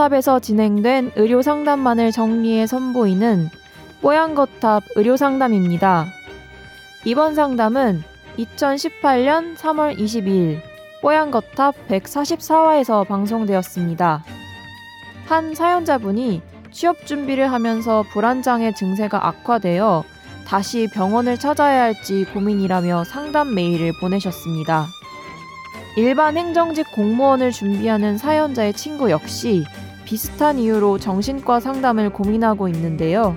뽀얀거탑에서 진행된 의료 상담만을 정리해 선보이는 뽀얀 거탑 의료 상담입니다. 이번 상담은 2018년 3월 22일 뽀얀 거탑 144화에서 방송되었습니다. 한 사연자분이 취업 준비를 하면서 불안장애 증세가 악화되어 다시 병원을 찾아야 할지 고민이라며 상담 메일을 보내셨습니다. 일반 행정직 공무원을 준비하는 사연자의 친구 역시 비슷한 이유로 정신과 상담을 고민하고 있는데요.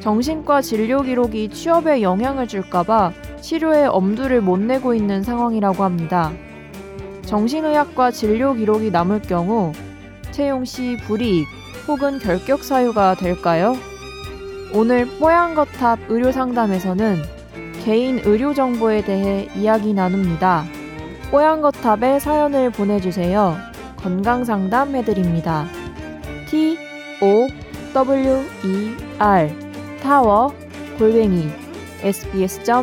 정신과 진료 기록이 취업에 영향을 줄까봐 치료에 엄두를 못 내고 있는 상황이라고 합니다. 정신의학과 진료 기록이 남을 경우 채용 시 불이익 혹은 결격 사유가 될까요? 오늘 뽀얀거탑 의료 상담에서는 개인 의료 정보에 대해 이야기 나눕니다. 뽀얀거탑에 사연을 보내주세요. 건강 상담 해드립니다. O W E R 타워 골뱅이 sbs.co.kr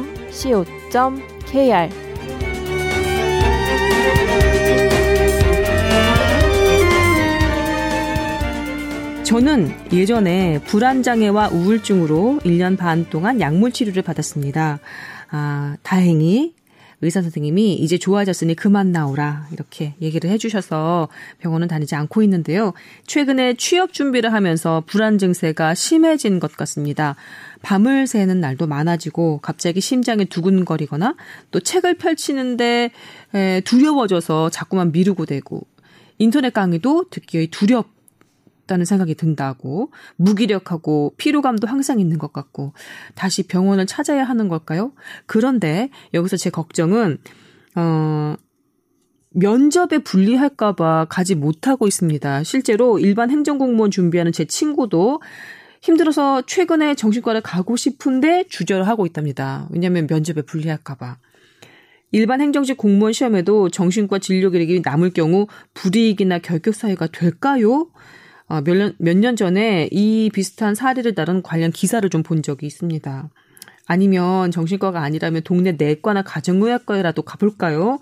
저는 예전에 불안장애와 우울증으로 1년 반 동안 약물 치료를 받았습니다. 아, 다행히 의사 선생님이 이제 좋아졌으니 그만 나오라 이렇게 얘기를 해주셔서 병원은 다니지 않고 있는데요. 최근에 취업 준비를 하면서 불안 증세가 심해진 것 같습니다. 밤을 새는 날도 많아지고 갑자기 심장이 두근거리거나 또 책을 펼치는데 두려워져서 자꾸만 미루고 되고 인터넷 강의도 듣기에 두렵 다는 생각이 든다고 무기력하고 피로감도 항상 있는 것 같고 다시 병원을 찾아야 하는 걸까요? 그런데 여기서 제 걱정은 어 면접에 불리할까봐 가지 못하고 있습니다. 실제로 일반 행정공무원 준비하는 제 친구도 힘들어서 최근에 정신과를 가고 싶은데 주저를 하고 있답니다. 왜냐하면 면접에 불리할까봐. 일반 행정직 공무원 시험에도 정신과 진료 기록이 남을 경우 불이익이나 결격 사유가 될까요? 어, 몇 년, 몇 년 전에 이 비슷한 사례를 다룬 관련 기사를 좀 본 적이 있습니다. 아니면 정신과가 아니라면 동네 내과나 가정의학과에라도 가볼까요?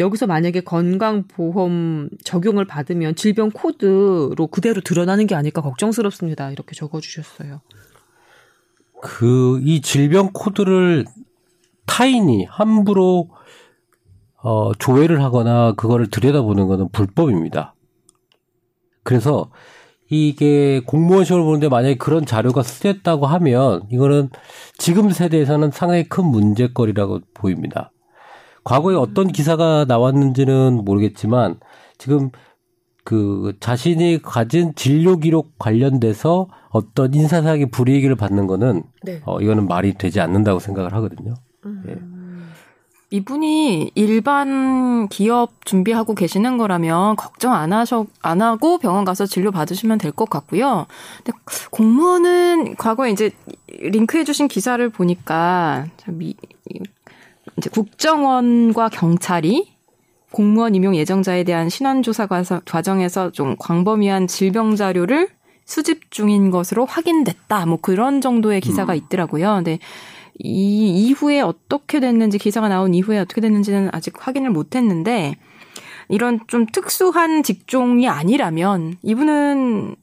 여기서 만약에 건강보험 적용을 받으면 질병 코드로 그대로 드러나는 게 아닐까 걱정스럽습니다. 이렇게 적어주셨어요. 그, 이 질병 코드를 타인이 함부로, 어, 조회를 하거나 그거를 들여다보는 것은 불법입니다. 그래서 이게 공무원 시험을 보는데 만약에 그런 자료가 쓰였다고 하면 이거는 지금 세대에서는 상당히 큰 문제거리라고 보입니다. 과거에 어떤 기사가 나왔는지는 모르겠지만 지금 그 자신이 가진 진료 기록 관련돼서 어떤 인사상의 불이익을 받는 거는 네. 어 이거는 말이 되지 않는다고 생각을 하거든요. 음. 예. 이분이 일반 기업 준비하고 계시는 거라면 걱정 안 하셔 안 하고 병원 가서 진료 받으시면 될 것 같고요. 근데 공무원은 과거에 이제 링크해 주신 기사를 보니까 미, 이제 국정원과 경찰이 공무원 임용 예정자에 대한 신원 조사 과정에서 좀 광범위한 질병 자료를 수집 중인 것으로 확인됐다. 뭐 그런 정도의 기사가 음. 있더라고요. 근데 이 이후에 어떻게 됐는지 기사가 나온 이후에 어떻게 됐는지는 아직 확인을 못 했는데 이런 좀 특수한 직종이 아니라면 이분은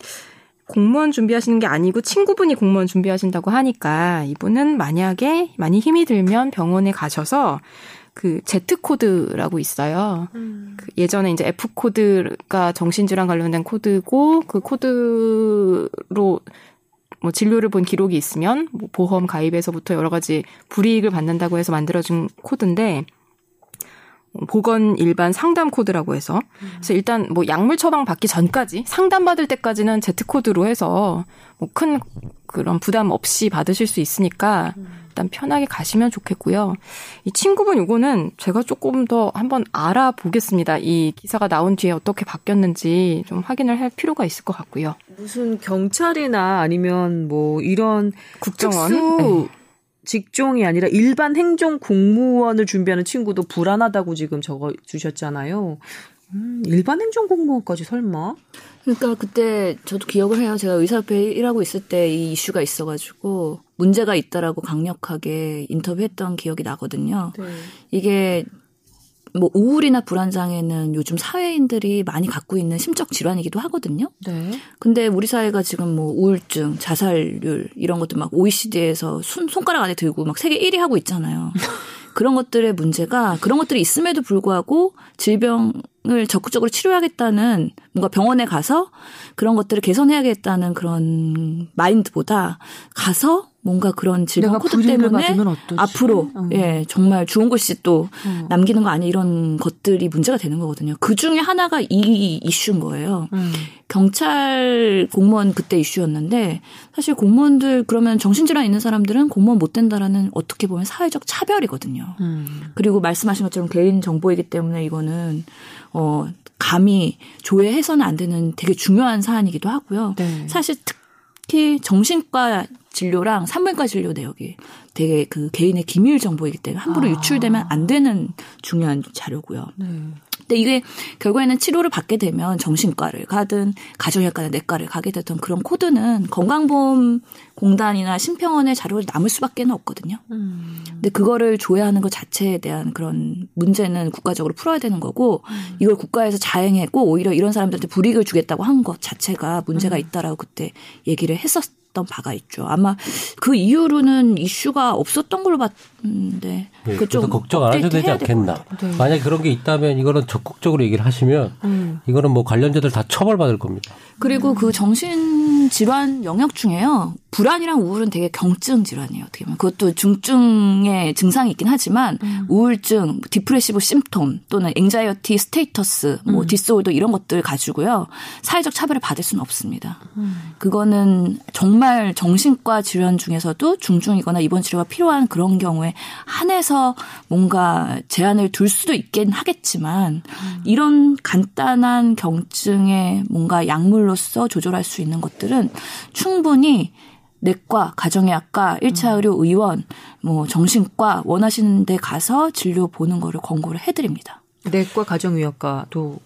공무원 준비하시는 게 아니고 친구분이 공무원 준비하신다고 하니까 이분은 만약에 많이 힘이 들면 병원에 가셔서 그 Z 코드라고 있어요. 음. 그 예전에 이제 F 코드가 정신질환 관련된 코드고 그 코드로 뭐 진료를 본 기록이 있으면 뭐 보험 가입에서부터 여러 가지 불이익을 받는다고 해서 만들어준 코드인데 보건 일반 상담 코드라고 해서 그래서 일단 뭐 약물 처방 받기 전까지 상담 받을 때까지는 Z 코드로 해서 뭐 큰 그런 부담 없이 받으실 수 있으니까 일단 편하게 가시면 좋겠고요. 이 친구분 요거는 제가 조금 더 한번 알아보겠습니다. 이 기사가 나온 뒤에 어떻게 바뀌었는지 좀 확인을 할 필요가 있을 것 같고요. 무슨 경찰이나 아니면 뭐 이런 국정원 네. 직종이 아니라 일반 행정 공무원을 준비하는 친구도 불안하다고 지금 적어 주셨잖아요. 음, 일반 행정 공무원까지 설마? 그러니까 그때 저도 기억을 해요. 제가 의사협회 일하고 있을 때 이 이슈가 있어가지고 문제가 있다라고 강력하게 인터뷰했던 기억이 나거든요. 네. 이게 뭐 우울이나 불안 장애는 요즘 사회인들이 많이 갖고 있는 심적 질환이기도 하거든요. 네. 근데 우리 사회가 지금 뭐 우울증, 자살률 이런 것도 막 OECD에서 손, 손가락 안에 들고 막 세계 1위 하고 있잖아요. 그런 것들의 문제가 그런 것들이 있음에도 불구하고 질병을 적극적으로 치료하겠다는 뭔가 병원에 가서 그런 것들을 개선해야겠다는 그런 마인드보다 가서 뭔가 그런 질병 내가 코드 때문에? 앞으로 어. 예 정말 주홍글씨 또 어. 남기는 거 아니 이런 것들이 문제가 되는 거거든요. 그 중에 하나가 이 이슈인 거예요. 음. 경찰 공무원 그때 이슈였는데 사실 공무원들 그러면 정신질환 있는 사람들은 공무원 못 된다라는 어떻게 보면 사회적 차별이거든요. 음. 그리고 말씀하신 것처럼 개인 정보이기 때문에 이거는 어 감히 조회해서는 안 되는 되게 중요한 사안이기도 하고요. 네. 사실 특 히 정신과 진료랑 산부인과 진료 내역이 되게 그 개인의 기밀 정보이기 때문에 함부로 아. 유출되면 안 되는 중요한 자료고요. 네. 근데 이게 결국에는 치료를 받게 되면 정신과를 가든 가정의학과나 내과를 가게 되던 그런 코드는 건강보험 공단이나 심평원의 자료로 남을 수밖에 없거든요. 음. 근데 그거를 조회하는 것 자체에 대한 그런 문제는 국가적으로 풀어야 되는 거고 음. 이걸 국가에서 자행했고 오히려 이런 사람들한테 불이익을 주겠다고 한 것 자체가 음. 문제가 있다라고 그때 얘기를 했었. 던 바가 있죠. 아마 그 이후로는 이슈가 없었던 걸로 봤 는데 예, 그좀 그래서 걱정 안 하셔도 되지 않겠나. 네. 만약에 그런 게 있다면 이거는 적극적으로 얘기를 하시면 음. 이거는 뭐 관련자들 다 처벌받을 겁니다. 그리고 음. 그 정신 질환 영역 중에요. 불안이랑 우울은 되게 경증 질환이에요. 어떻게 보면 그것도 중증의 증상이 있긴 하지만 음. 우울증, depressive symptom 또는 anxiety status, 뭐 음. disorder 이런 것들 가지고요. 사회적 차별을 받을 수는 없습니다. 음. 그거는 정말 정신과 질환 중에서도 중증이거나 입원 치료가 필요한 그런 경우에 한해서 뭔가 제한을 둘 수도 있긴 하겠지만 이런 간단한 경증에 뭔가 약물로서 조절할 수 있는 것들은 충분히 내과, 가정의학과, 1차 의료 의원, 뭐 정신과 원하시는 데 가서 진료 보는 거를 권고를 해드립니다. 내과 가정의학과도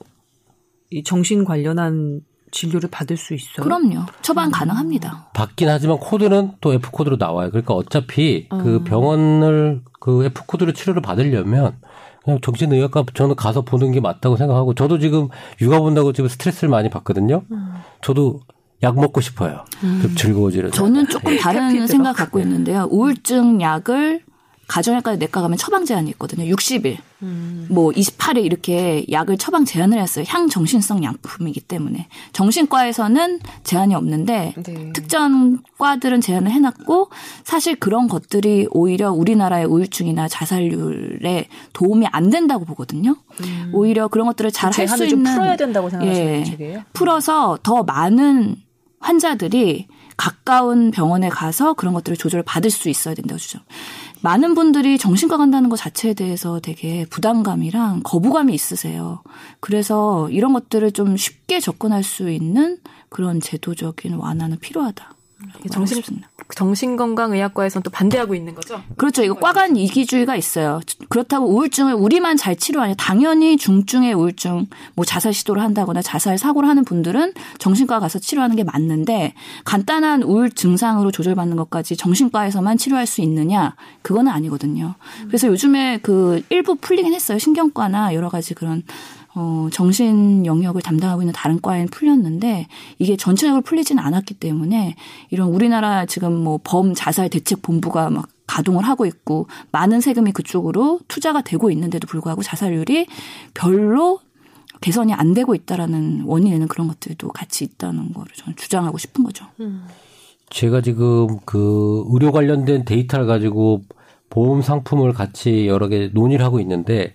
이 정신 관련한 진료를 받을 수 있어요. 그럼요. 처방 가능합니다. 받긴 하지만 코드는 또 F 코드로 나와요. 그러니까 어차피 어. 그 병원을 그 F 코드로 치료를 받으려면 그냥 정신의학과 저는 가서 보는 게 맞다고 생각하고 저도 지금 육아 본다고 지금 스트레스를 많이 받거든요. 저도 약 먹고 싶어요. 좀 즐거워지는. 저는 조금 다른 해피드로. 생각 갖고 있는데요. 우울증 약을 가정의학과 내과 가면 처방 제한이 있거든요. 60일, 음. 뭐 28일 이렇게 약을 처방 제한을 했어요. 향정신성 약품이기 때문에 정신과에서는 제한이 없는데 네. 특정 과들은 제한을 해놨고 사실 그런 것들이 오히려 우리나라의 우울증이나 자살률에 도움이 안 된다고 보거든요. 오히려 그런 것들을 잘 할 수 있는 풀어야 된다고 생각하시는 예. 쪽이에요? 풀어서 더 많은 환자들이 가까운 병원에 가서 그런 것들을 조절을 받을 수 있어야 된다고 주죠. 많은 분들이 정신과 간다는 것 자체에 대해서 되게 부담감이랑 거부감이 있으세요. 그래서 이런 것들을 좀 쉽게 접근할 수 있는 그런 제도적인 완화는 필요하다. 정신- 싶습니다. 정신건강의학과에서는 또 반대하고 있는 거죠? 그렇죠. 이거 과간 이기주의가 있어요. 그렇다고 우울증을 우리만 잘 치료하냐. 당연히 중증의 우울증, 뭐 자살 시도를 한다거나 자살 사고를 하는 분들은 정신과 가서 치료하는 게 맞는데 간단한 우울 증상으로 조절받는 것까지 정신과에서만 치료할 수 있느냐? 그거는 아니거든요. 그래서 요즘에 그 일부 풀리긴 했어요. 신경과나 여러 가지 그런 어, 정신 영역을 담당하고 있는 다른 과에는 풀렸는데 이게 전체적으로 풀리지는 않았기 때문에 이런 우리나라 지금 뭐 범 자살 대책 본부가 막 가동을 하고 있고 많은 세금이 그쪽으로 투자가 되고 있는데도 불구하고 자살률이 별로 개선이 안 되고 있다라는 원인에는 그런 것들도 같이 있다는 거를 저는 주장하고 싶은 거죠. 제가 지금 그 의료 관련된 데이터를 가지고 보험 상품을 같이 여러 개 논의를 하고 있는데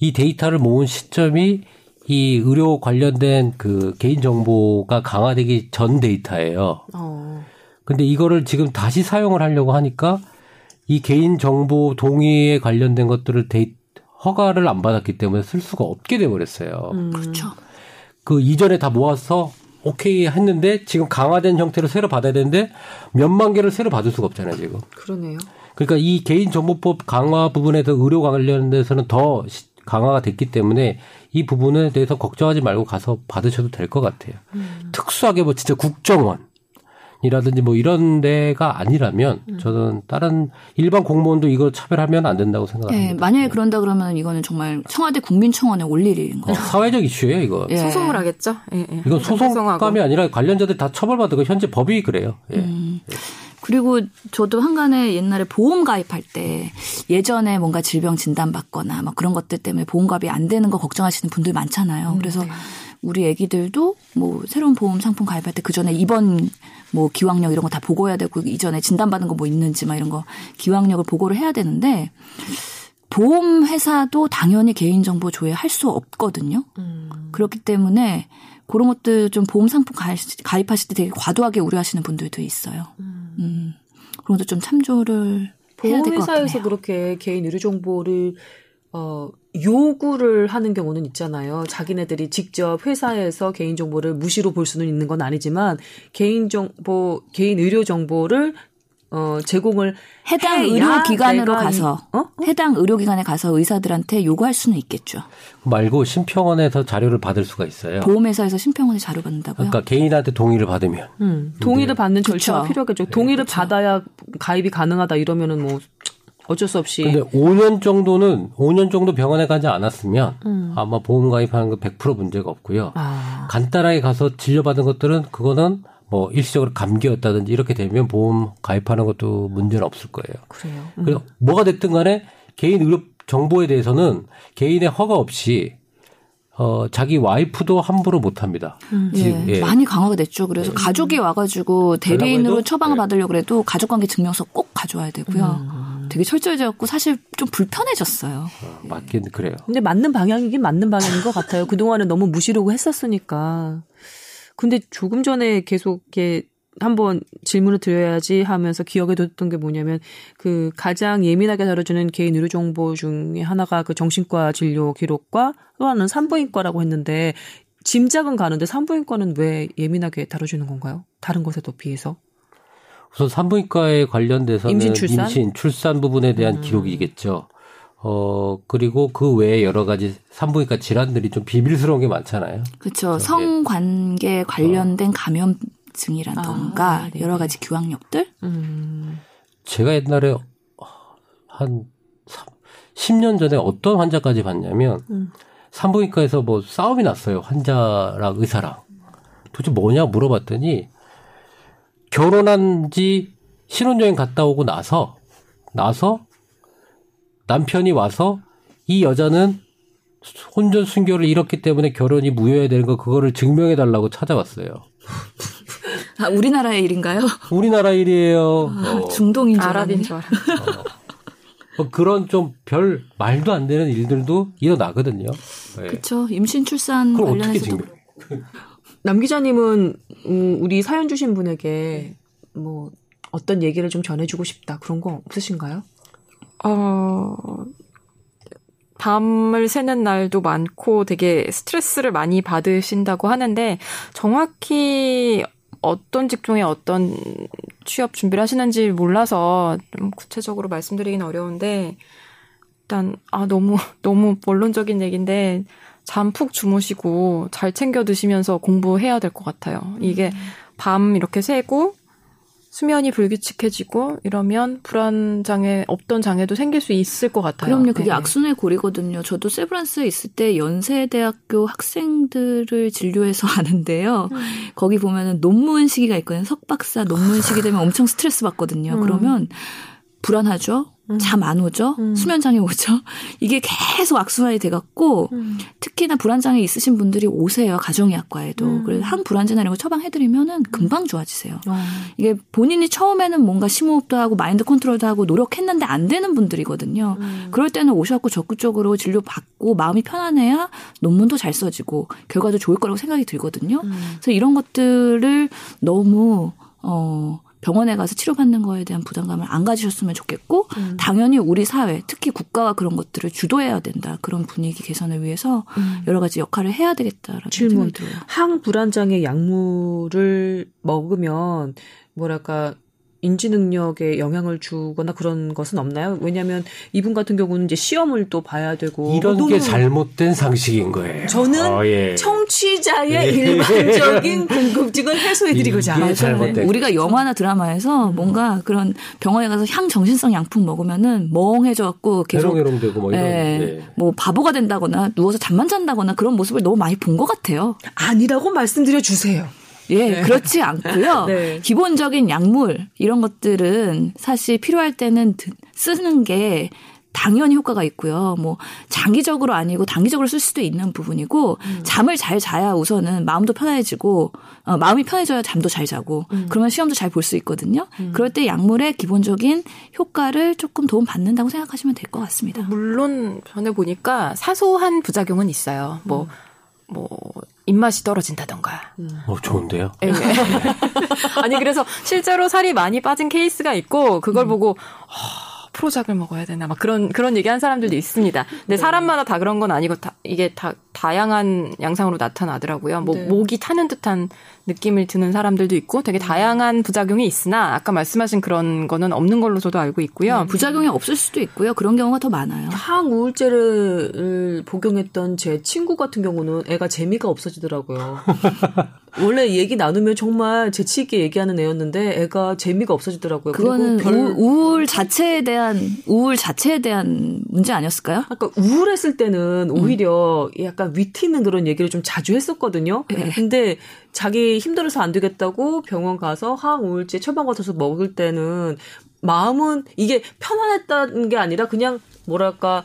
이 데이터를 모은 시점이 이 의료 관련된 그 개인 정보가 강화되기 전 데이터예요. 어. 근데 이거를 지금 다시 사용을 하려고 하니까 이 개인 정보 동의에 관련된 것들을 데이 허가를 안 받았기 때문에 쓸 수가 없게 돼 버렸어요. 음. 그렇죠. 그 이전에 다 모아서 오케이 했는데 지금 강화된 형태로 새로 받아야 되는데 몇만 개를 새로 받을 수가 없잖아요, 지금. 그러네요. 그러니까 이 개인정보법 강화 부분에서 의료 관련돼서는 더 시- 강화가 됐기 때문에 이 부분에 대해서 걱정하지 말고 가서 받으셔도 될 것 같아요. 특수하게 뭐 진짜 국정원, 이라든지 뭐 이런 데가 아니라면 음. 저는 다른 일반 공무원도 이거 차별하면 안 된다고 생각합니다. 예, 만약에 그런다 그러면 이거는 정말 청와대 국민청원에 올릴 일인 어, 거죠. 사회적 이슈예요, 이거. 예. 소송을 하겠죠. 예, 예. 이건. 소송감이 아니라 관련자들 다 처벌받고 현재 법이 그래요. 예. 음. 그리고 저도 한간에 옛날에 보험 가입할 때 예전에 뭔가 질병 진단 받거나 막 그런 것들 때문에 보험 가입이 안 되는 거 걱정하시는 분들 많잖아요. 그래서 우리 애기들도 뭐 새로운 보험 상품 가입할 때 그 전에 입원 뭐 기왕력 이런 거 다 보고해야 되고 이전에 진단 받은 거 뭐 있는지 막 이런 거 기왕력을 보고를 해야 되는데 보험 회사도 당연히 개인정보 조회할 수 없거든요. 그렇기 때문에 그런 것들 좀 보험 상품 가입- 가입 하실 때 되게 과도하게 우려하시는 분들도 있어요. 음. 그런 것도 좀 참조를 해야 될 것 같긴 보험회사에서. 그렇게 개인 의료 정보를 어, 요구를 하는 경우는 있잖아요. 자기네들이 직접 회사에서 개인 정보를 무시로 볼 수는 있는 건 아니지만 개인 정보, 개인 의료 정보를 어, 제공을 해당 의료기관으로 내가 이- 가서 어? 해당 의료기관에 가서 의사들한테 요구할 수는 있겠죠. 말고 심평원에서 자료를 받을 수가 있어요. 보험회사에서 심평원에 자료 받는다고요? 그러니까 개인한테 동의를 받으면 음, 동의를 받는 그쵸. 절차가 필요하겠죠. 동의를 받아야 가입이 가능하다 이러면은 뭐 어쩔 수 없이 근데 5년 정도는 5년 정도 병원에 가지 않았으면 아마 보험 가입하는 거 100% 문제가 없고요. 아, 간단하게 가서 진료받은 것들은 그거는 뭐 일시적으로 감기였다든지 이렇게 되면 보험 가입하는 것도 문제는 없을 거예요. 그래요. 그래서 뭐가 됐든 간에 개인 의료 정보에 대해서는 개인의 허가 없이 어 자기 와이프도 함부로 못 합니다. 예, 지금, 예. 많이 강화가 됐죠. 그래서 가족이 와가지고 대리인으로? 처방을 네. 받으려고 해도 가족관계 증명서 꼭 가져와야 되고요. 되게 철저해졌고 사실 좀 불편해졌어요. 어, 맞긴 그래요. 근데 맞는 방향이긴 맞는 방향인 것 같아요. 그동안은 너무 무시려고 했었으니까. 근데 조금 전에 계속 이렇게 한번 질문을 드려야지 하면서 기억에 뒀던 게 뭐냐면 그 가장 예민하게 다뤄주는 개인 의료 정보 중에 하나가 그 정신과 진료 기록과 또 하나는 산부인과라고 했는데 짐작은 가는데 산부인과는 왜 예민하게 다뤄주는 건가요? 다른 것에도 비해서? 우선 산부인과에 관련돼서는 임신, 출산? 임신, 출산 부분에 대한 기록이겠죠. 어 그리고 그 외에 여러 가지 산부인과 질환들이 좀 비밀스러운 게 많잖아요. 그렇죠. 성관계 관련된 감염증이라던가 아, 네네. 여러 가지 규항력들. 음. 제가 옛날에 한 10년 전에 어떤 환자까지 봤냐면 음. 산부인과에서 뭐 싸움이 났어요. 환자랑 의사랑. 도대체 뭐냐 물어봤더니 결혼한 지 신혼여행 갔다 오고 나서 나서 남편이 와서 이 여자는 혼전 순결을 잃었기 때문에 결혼이 무효해야 되는 거 그거를 증명해 달라고 찾아왔어요. 아, 우리나라의 일인가요? 우리나라 일이에요. 아, 어. 중동인 줄 아랍인. 줄 알아. 뭐 그런 좀 별 말도 안 되는 일들도 일어나거든요. 네. 그렇죠. 임신 출산 그럼 어떻게 관련해서도 증명? 남 기자님은 음, 우리 사연 주신 분에게 뭐 어떤 얘기를 좀 전해주고 싶다 그런 거 없으신가요? 어, 밤을 새는 날도 많고 되게 스트레스를 많이 받으신다고 하는데 정확히 어떤 직종에 어떤 취업 준비를 하시는지 몰라서 좀 구체적으로 말씀드리긴 어려운데 일단 아 너무 너무 본론적인 얘기인데 잠 푹 주무시고 잘 챙겨 드시면서 공부해야 될 것 같아요. 이게 밤 이렇게 새고 수면이 불규칙해지고 이러면 불안 장애 없던 장애도 생길 수 있을 것 같아요. 그럼요. 그게 네. 악순환의 고리거든요. 저도 세브란스에 있을 때 연세대학교 학생들을 진료해서 아는데요. 거기 보면은 논문 시기가 있거든요. 석박사 논문 시기 되면 엄청 스트레스 받거든요. 그러면 불안하죠. 잠안 오죠. 수면 장애 오죠. 이게 계속 악순환이 돼갖고 특히나 불안 장애 있으신 분들이 오세요. 가정의학과에도. 그래서 한 불안제나 이런 거 처방해드리면은 금방 좋아지세요. 이게 본인이 처음에는 뭔가 심호흡도 하고 마인드 컨트롤도 하고 노력했는데 안 되는 분들이거든요. 그럴 때는 오셔갖고 적극적으로 진료 받고 마음이 편안해야 논문도 잘 써지고 결과도 좋을 거라고 생각이 들거든요. 그래서 이런 것들을 너무 어 병원에 가서 치료받는 거에 대한 부담감을 안 가지셨으면 좋겠고 당연히 우리 사회 특히 국가가 그런 것들을 주도해야 된다 그런 분위기 개선을 위해서 여러 가지 역할을 해야 되겠다라는 질문. 들어요. 항불안장애 약물을 먹으면 뭐랄까 인지 능력에 영향을 주거나 그런 것은 없나요? 왜냐하면 이분 같은 경우는 이제 시험을 또 봐야 되고 이런 게 잘못된 상식인 거예요. 저는 어, 예. 청취자의 예. 일반적인 궁금증을 해소해드리고자 이게 잘못된 우리가 영화나 드라마에서 뭔가 그런 병원에 가서 향 정신성 양품 먹으면은 멍해져갖고 계속 해롱해롱되고 뭐 이런. 예, 예. 뭐 바보가 된다거나 누워서 잠만 잔다거나 그런 모습을 너무 많이 본 것 같아요. 아니라고 말씀드려 주세요. 예, 그렇지 않고요. 네. 기본적인 약물 이런 것들은 사실 필요할 때는 드- 쓰는 게 당연히 효과가 있고요. 뭐 장기적으로 아니고 단기적으로 쓸 수도 있는 부분이고 잠을 잘 자야 우선은 마음도 편해지고 어, 마음이 편해져야 잠도 잘 자고 그러면 시험도 잘 볼 수 있거든요. 그럴 때 약물의 기본적인 효과를 조금 도움 받는다고 생각하시면 될 것 같습니다. 물론 전에 보니까 사소한 부작용은 있어요. 뭐, 뭐, 입맛이 떨어진다던가. 어, 좋은데요? 예. 아니, 그래서 실제로 살이 많이 빠진 케이스가 있고, 그걸 보고, 아, 프로작을 먹어야 되나, 막 그런, 그런 얘기 한 사람들도 있습니다. 근데 사람마다 다 그런 건 아니고, 다, 이게 다, 다양한 양상으로 나타나더라고요. 뭐, 네. 목이 타는 듯한 느낌을 드는 사람들도 있고, 되게 다양한 부작용이 있으나, 아까 말씀하신 그런 거는 없는 걸로 저도 알고 있고요. 부작용이 없을 수도 있고요. 그런 경우가 더 많아요. 항우울제를 복용했던 제 친구 같은 경우는 애가 재미가 없어지더라고요. 원래 얘기 나누면 정말 재치 있게 얘기하는 애였는데 애가 재미가 없어지더라고요. 그거는 별- 우, 우울 자체에 대한 우울 자체에 대한 문제 아니었을까요? 아까 우울했을 때는 오히려 약간 위트 있는 그런 얘기를 좀 자주 했었거든요. 네. 근데 자기 힘들어서 안 되겠다고 병원 가서 항우울제 처방 받아서 먹을 때는 마음은 이게 편안했다는 게 아니라 그냥 뭐랄까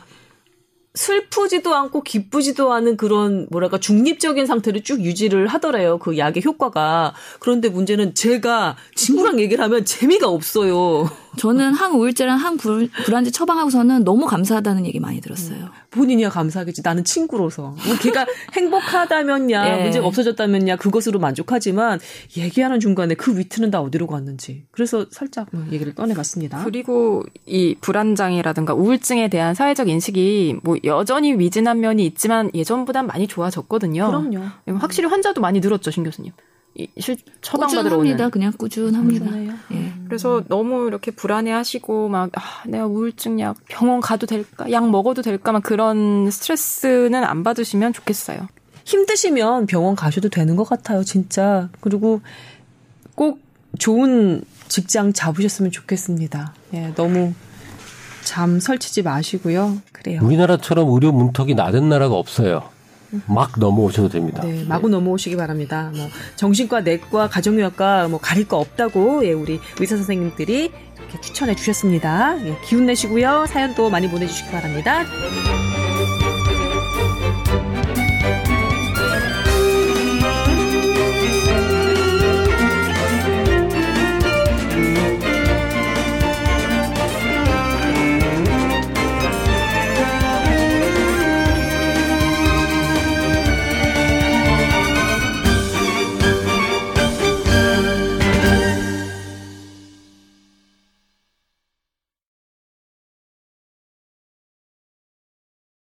슬프지도 않고 기쁘지도 않은 그런 뭐랄까 중립적인 상태를 쭉 유지를 하더래요. 그 약의 효과가. 그런데 문제는 제가 친구랑 얘기를 하면 재미가 없어요. 저는 항우울제랑 항불안제 처방하고서는 너무 감사하다는 얘기 많이 들었어요. 본인이야 감사하겠지. 나는 친구로서. 뭐 걔가 행복하다면야, 예. 문제가 없어졌다면야 그것으로 만족하지만 얘기하는 중간에 그 위트는 다 어디로 갔는지. 그래서 살짝 뭐 얘기를 꺼내봤습니다. 그리고 이 불안장애라든가 우울증에 대한 사회적 인식이 뭐 여전히 미진한 면이 있지만 예전보단 많이 좋아졌거든요. 그럼요. 확실히 환자도 많이 늘었죠, 신 교수님. 이 실, 처방받으러 꾸준합니다. 오는. 그냥 꾸준합니다. 꾸준해요. 예. 그래서 너무 이렇게 불안해하시고 막 아, 내가 우울증 약 병원 가도 될까, 약 먹어도 될까, 막 그런 스트레스는 안 받으시면 좋겠어요. 힘드시면 병원 가셔도 되는 것 같아요, 진짜. 그리고 꼭 좋은 직장 잡으셨으면 좋겠습니다. 예, 너무 잠 설치지 마시고요. 그래요. 우리나라처럼 의료 문턱이 낮은 나라가 없어요. 막 넘어오셔도 됩니다. 네, 마구 넘어오시기 바랍니다. 뭐 정신과, 내과, 가정의학과 뭐 가릴 거 없다고 예, 우리 의사 선생님들이 이렇게 추천해 주셨습니다. 예, 기운 내시고요. 사연도 많이 보내주시기 바랍니다.